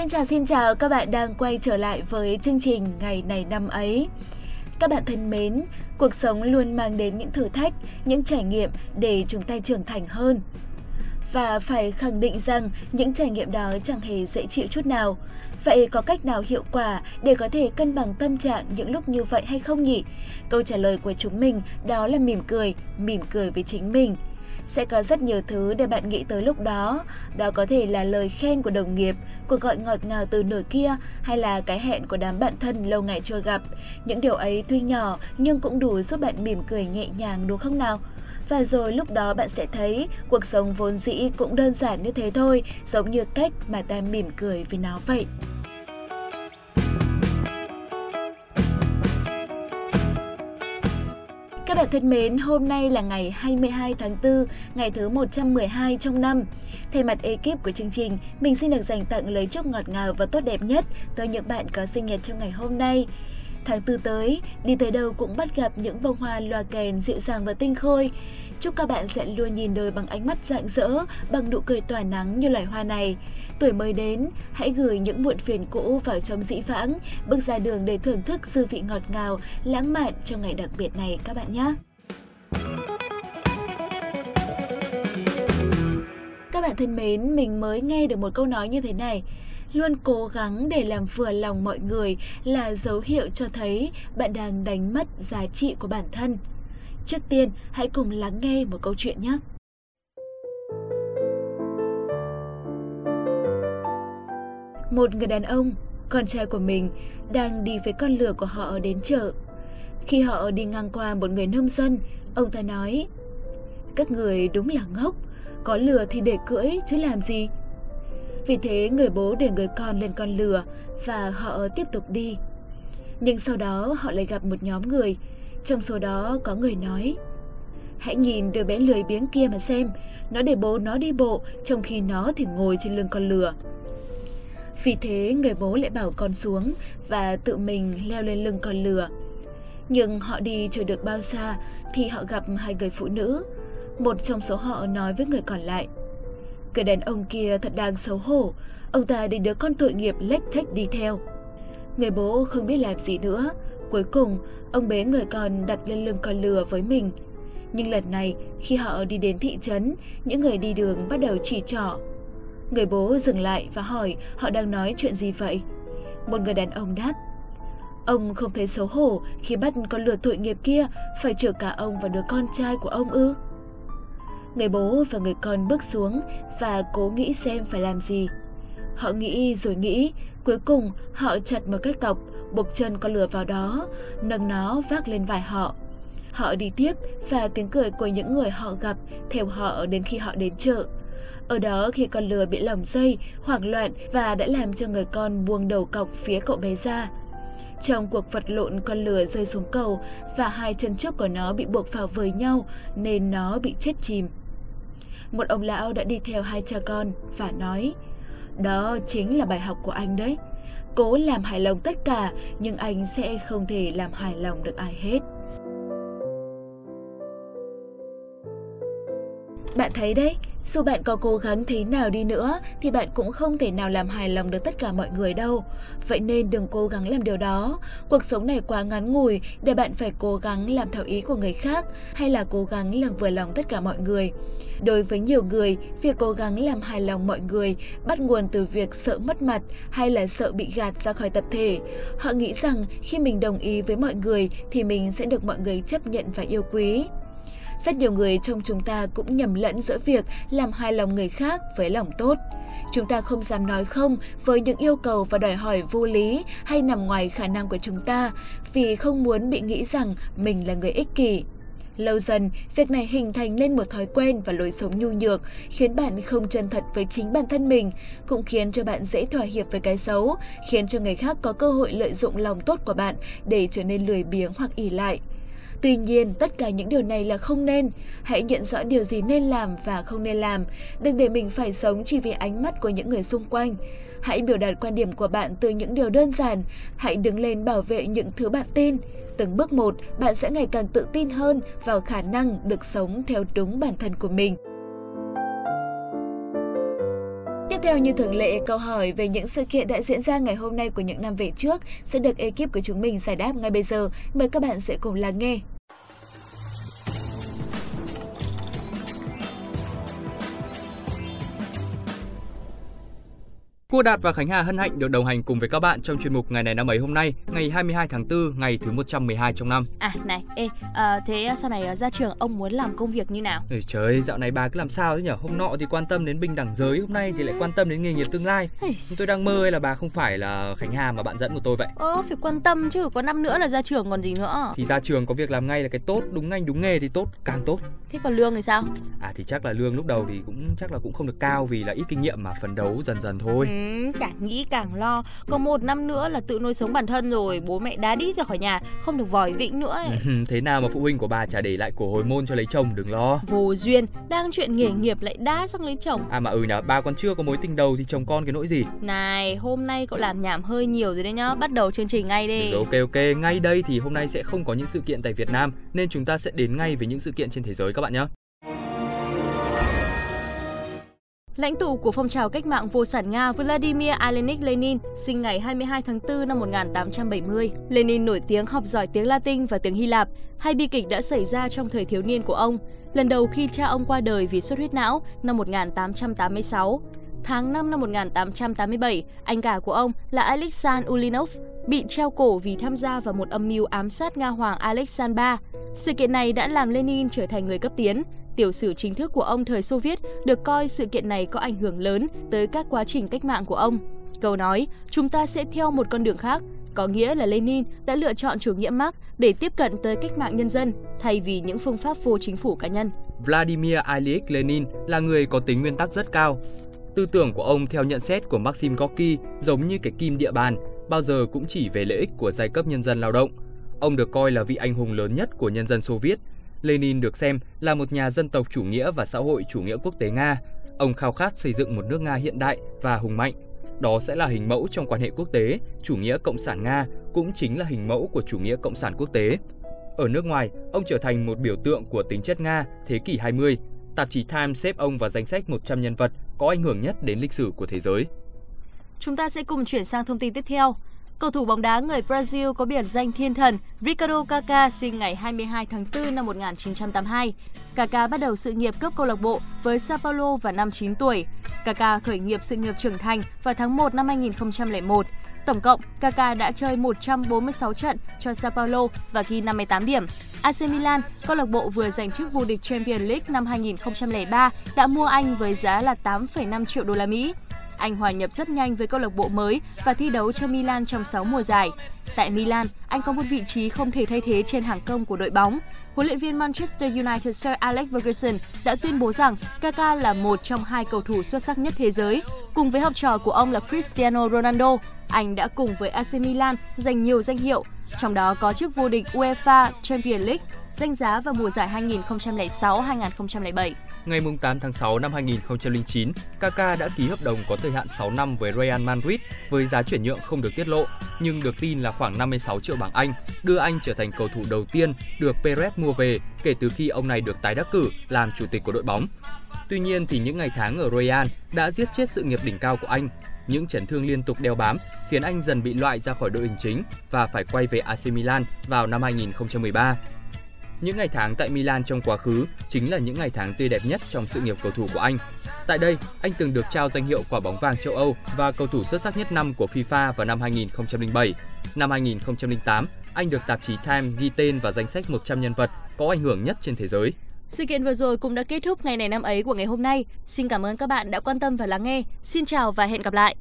Xin chào xin chào các bạn đang quay trở lại với chương trình Ngày này năm ấy. Các bạn thân mến, cuộc sống luôn mang đến những thử thách, những trải nghiệm để chúng ta trưởng thành hơn. Và phải khẳng định rằng những trải nghiệm đó chẳng hề dễ chịu chút nào. Vậy có cách nào hiệu quả để có thể cân bằng tâm trạng những lúc như vậy hay không nhỉ? Câu trả lời của chúng mình đó là mỉm cười, mỉm cười với chính mình – sẽ có rất nhiều thứ để bạn nghĩ tới lúc đó. Đó có thể là lời khen của đồng nghiệp, cuộc gọi ngọt ngào từ nửa kia hay là cái hẹn của đám bạn thân lâu ngày chưa gặp. Những điều ấy tuy nhỏ nhưng cũng đủ giúp bạn mỉm cười nhẹ nhàng đúng không nào? Và rồi lúc đó bạn sẽ thấy cuộc sống vốn dĩ cũng đơn giản như thế thôi, giống như cách mà ta mỉm cười vì nó vậy. Các bạn thân mến, hôm nay là ngày 22 tháng 4, ngày thứ 112 trong năm. Thay mặt ekip của chương trình, mình xin được dành tặng lời chúc ngọt ngào và tốt đẹp nhất tới những bạn có sinh nhật trong ngày hôm nay. Tháng tư tới, đi tới đâu cũng bắt gặp những bông hoa loa kèn dịu dàng và tinh khôi. Chúc các bạn sẽ luôn nhìn đời bằng ánh mắt rạng rỡ, bằng nụ cười tỏa nắng như loài hoa này. Tuổi mới đến, hãy gửi những muộn phiền cũ vào trong dĩ vãng, bước ra đường để thưởng thức dư vị ngọt ngào, lãng mạn trong ngày đặc biệt này các bạn nhé. Các bạn thân mến, mình mới nghe được một câu nói như thế này. Luôn cố gắng để làm vừa lòng mọi người là dấu hiệu cho thấy bạn đang đánh mất giá trị của bản thân. Trước tiên, hãy cùng lắng nghe một câu chuyện nhé. Một người đàn ông, con trai của mình, đang đi với con lừa của họ đến chợ. Khi họ đi ngang qua một người nông dân, ông ta nói Các người đúng là ngốc, có lừa thì để cưỡi chứ làm gì. Vì thế người bố để người con lên con lừa và họ tiếp tục đi. Nhưng sau đó họ lại gặp một nhóm người, trong số đó có người nói Hãy nhìn đứa bé lười biếng kia mà xem, nó để bố nó đi bộ trong khi nó thì ngồi trên lưng con lừa. Vì thế người bố lại bảo con xuống và tự mình leo lên lưng con lừa. Nhưng họ đi chưa được bao xa thì họ gặp hai người phụ nữ. Một trong số họ nói với người còn lại. Người đàn ông kia thật đang xấu hổ, ông ta để đứa con tội nghiệp lách thách đi theo. Người bố không biết làm gì nữa, cuối cùng ông bế người con đặt lên lưng con lừa với mình. Nhưng lần này khi họ đi đến thị trấn, những người đi đường bắt đầu chỉ trỏ Người bố dừng lại và hỏi họ đang nói chuyện gì vậy. Một người đàn ông đáp. Ông không thấy xấu hổ khi bắt con lừa tội nghiệp kia phải chở cả ông và đứa con trai của ông ư? Người bố và người con bước xuống và cố nghĩ xem phải làm gì. Họ nghĩ rồi nghĩ, cuối cùng họ chặt một cái cọc, buộc chân con lừa vào đó, nâng nó vác lên vai họ. Họ đi tiếp và tiếng cười của những người họ gặp theo họ đến khi họ đến chợ. Ở đó khi con lừa bị lỏng dây, hoảng loạn và đã làm cho người con buông đầu cọc phía cậu bé ra. Trong cuộc vật lộn con lừa rơi xuống cầu và hai chân trước của nó bị buộc vào với nhau nên nó bị chết chìm. Một ông lão đã đi theo hai cha con và nói Đó chính là bài học của anh đấy. Cố làm hài lòng tất cả nhưng anh sẽ không thể làm hài lòng được ai hết. Bạn thấy đấy, dù bạn có cố gắng thế nào đi nữa thì bạn cũng không thể nào làm hài lòng được tất cả mọi người đâu. Vậy nên đừng cố gắng làm điều đó. Cuộc sống này quá ngắn ngủi để bạn phải cố gắng làm theo ý của người khác hay là cố gắng làm vừa lòng tất cả mọi người. Đối với nhiều người, việc cố gắng làm hài lòng mọi người bắt nguồn từ việc sợ mất mặt hay là sợ bị gạt ra khỏi tập thể. Họ nghĩ rằng khi mình đồng ý với mọi người thì mình sẽ được mọi người chấp nhận và yêu quý. Rất nhiều người trong chúng ta cũng nhầm lẫn giữa việc làm hài lòng người khác với lòng tốt. Chúng ta không dám nói không với những yêu cầu và đòi hỏi vô lý hay nằm ngoài khả năng của chúng ta vì không muốn bị nghĩ rằng mình là người ích kỷ. Lâu dần, việc này hình thành nên một thói quen và lối sống nhu nhược, khiến bạn không chân thật với chính bản thân mình, cũng khiến cho bạn dễ thỏa hiệp với cái xấu, khiến cho người khác có cơ hội lợi dụng lòng tốt của bạn để trở nên lười biếng hoặc ỉ lại. Tuy nhiên, tất cả những điều này là không nên. Hãy nhận rõ điều gì nên làm và không nên làm. Đừng để mình phải sống chỉ vì ánh mắt của những người xung quanh. Hãy biểu đạt quan điểm của bạn từ những điều đơn giản. Hãy đứng lên bảo vệ những thứ bạn tin. Từng bước một, bạn sẽ ngày càng tự tin hơn vào khả năng được sống theo đúng bản thân của mình. Theo như thường lệ, câu hỏi về những sự kiện đã diễn ra ngày hôm nay của những năm về trước sẽ được ekip của chúng mình giải đáp ngay bây giờ. Mời các bạn sẽ cùng lắng nghe. Cô Đạt và Khánh Hà hân hạnh được đồng hành cùng với các bạn trong chuyên mục ngày này năm ấy hôm nay, ngày 22 tháng 4, ngày thứ 112 trong năm. À này, ê, à, thế sau này ra trường ông muốn làm công việc như nào? Ê, trời ơi, dạo này bà cứ làm sao thế nhở? Hôm nọ thì quan tâm đến bình đẳng giới, hôm nay thì lại quan tâm đến nghề nghiệp tương lai. tôi đang mơ hay là bà không phải là Khánh Hà mà bạn dẫn của tôi vậy? Ờ, phải quan tâm chứ, có năm nữa là ra trường còn gì nữa. Thì ra trường có việc làm ngay là cái tốt, đúng ngành đúng nghề thì tốt, càng tốt. Thế còn lương thì sao? À thì chắc là lương lúc đầu thì cũng chắc là cũng không được cao vì là ít kinh nghiệm mà phấn đấu dần dần thôi. Ừ, cả nghĩ càng lo. Còn một năm nữa là tự nuôi sống bản thân rồi. Bố mẹ đá đi ra khỏi nhà Không được vòi vĩnh nữa ấy. Thế nào mà phụ huynh của bà chả để lại của hồi môn cho lấy chồng đừng lo. Vô duyên Đang chuyện nghề nghiệp lại đá sang lấy chồng. À mà ừ nhá Bà còn chưa có mối tình đầu thì chồng con cái nỗi gì? Này hôm nay cậu làm nhảm hơi nhiều rồi đấy nhá. Bắt đầu chương trình ngay đi. Rồi, Ok ok. Ngay đây thì hôm nay sẽ không có những sự kiện tại Việt Nam Nên chúng ta sẽ đến ngay với những sự kiện trên thế giới các bạn nhé Lãnh tụ của phong trào cách mạng vô sản Nga Vladimir Alenik Lenin sinh ngày 22 tháng 4 năm 1870. Lenin nổi tiếng học giỏi tiếng Latin và tiếng Hy Lạp. Hai bi kịch đã xảy ra trong thời thiếu niên của ông. Lần đầu khi cha ông qua đời vì xuất huyết não năm 1886. Tháng 5 năm 1887, anh cả của ông là Alexander Ulinov bị treo cổ vì tham gia vào một âm mưu ám sát Nga Hoàng Alexander III. Sự kiện này đã làm Lenin trở thành người cấp tiến, Tiểu sử chính thức của ông thời Xô Viết được coi sự kiện này có ảnh hưởng lớn tới các quá trình cách mạng của ông. Câu nói, chúng ta sẽ theo một con đường khác, có nghĩa là Lenin đã lựa chọn chủ nghĩa Marx để tiếp cận tới cách mạng nhân dân thay vì những phương pháp vô chính phủ cá nhân. Vladimir Ilyich Lenin là người có tính nguyên tắc rất cao. Tư tưởng của ông theo nhận xét của Maxim Gorky giống như cái kim địa bàn, bao giờ cũng chỉ về lợi ích của giai cấp nhân dân lao động. Ông được coi là vị anh hùng lớn nhất của nhân dân Xô Viết Lenin được xem là một nhà dân tộc chủ nghĩa và xã hội chủ nghĩa quốc tế Nga. Ông khao khát xây dựng một nước Nga hiện đại và hùng mạnh. Đó sẽ là hình mẫu trong quan hệ quốc tế, chủ nghĩa cộng sản Nga cũng chính là hình mẫu của chủ nghĩa cộng sản quốc tế. Ở nước ngoài, ông trở thành một biểu tượng của tính chất Nga thế kỷ 20. Tạp chí Time xếp ông vào danh sách 100 nhân vật có ảnh hưởng nhất đến lịch sử của thế giới. Chúng ta sẽ cùng chuyển sang thông tin tiếp theo. Cầu thủ bóng đá người Brazil có biệt danh thiên thần Ricardo Kaká sinh ngày 22 tháng 4 năm 1982. Kaká bắt đầu sự nghiệp cấp câu lạc bộ với Sao Paulo vào năm 9 tuổi. Kaká khởi nghiệp sự nghiệp trưởng thành vào tháng 1 năm 2001. Tổng cộng, Kaká đã chơi 146 trận cho Sao Paulo và ghi 58 điểm. AC Milan, câu lạc bộ vừa giành chức vô địch Champions League năm 2003, đã mua anh với giá là 8,5 triệu đô la Mỹ. Anh hòa nhập rất nhanh với câu lạc bộ mới và thi đấu cho Milan trong 6 mùa giải. Tại Milan, anh có một vị trí không thể thay thế trên hàng công của đội bóng. Huấn luyện viên Manchester United Sir Alex Ferguson đã tuyên bố rằng Kaká là một trong hai cầu thủ xuất sắc nhất thế giới. Cùng với học trò của ông là Cristiano Ronaldo, anh đã cùng với AC Milan giành nhiều danh hiệu, trong đó có chức vô địch UEFA Champions League, danh giá vào mùa giải 2006-2007. Ngày 8 tháng 6 năm 2009, Kaká đã ký hợp đồng có thời hạn 6 năm với Real Madrid với giá chuyển nhượng không được tiết lộ, nhưng được tin là khoảng 56 triệu bảng Anh, đưa anh trở thành cầu thủ đầu tiên được Perez mua về kể từ khi ông này được tái đắc cử làm chủ tịch của đội bóng. Tuy nhiên thì những ngày tháng ở Real đã giết chết sự nghiệp đỉnh cao của anh. Những chấn thương liên tục đeo bám khiến anh dần bị loại ra khỏi đội hình chính và phải quay về AC Milan vào năm 2013. Những ngày tháng tại Milan trong quá khứ chính là những ngày tháng tươi đẹp nhất trong sự nghiệp cầu thủ của anh. Tại đây, anh từng được trao danh hiệu quả bóng vàng châu Âu và cầu thủ xuất sắc nhất năm của FIFA vào năm 2007. Năm 2008, anh được tạp chí Time ghi tên vào danh sách 100 nhân vật có ảnh hưởng nhất trên thế giới. Sự kiện vừa rồi cũng đã kết thúc ngày này năm ấy của ngày hôm nay. Xin cảm ơn các bạn đã quan tâm và lắng nghe. Xin chào và hẹn gặp lại.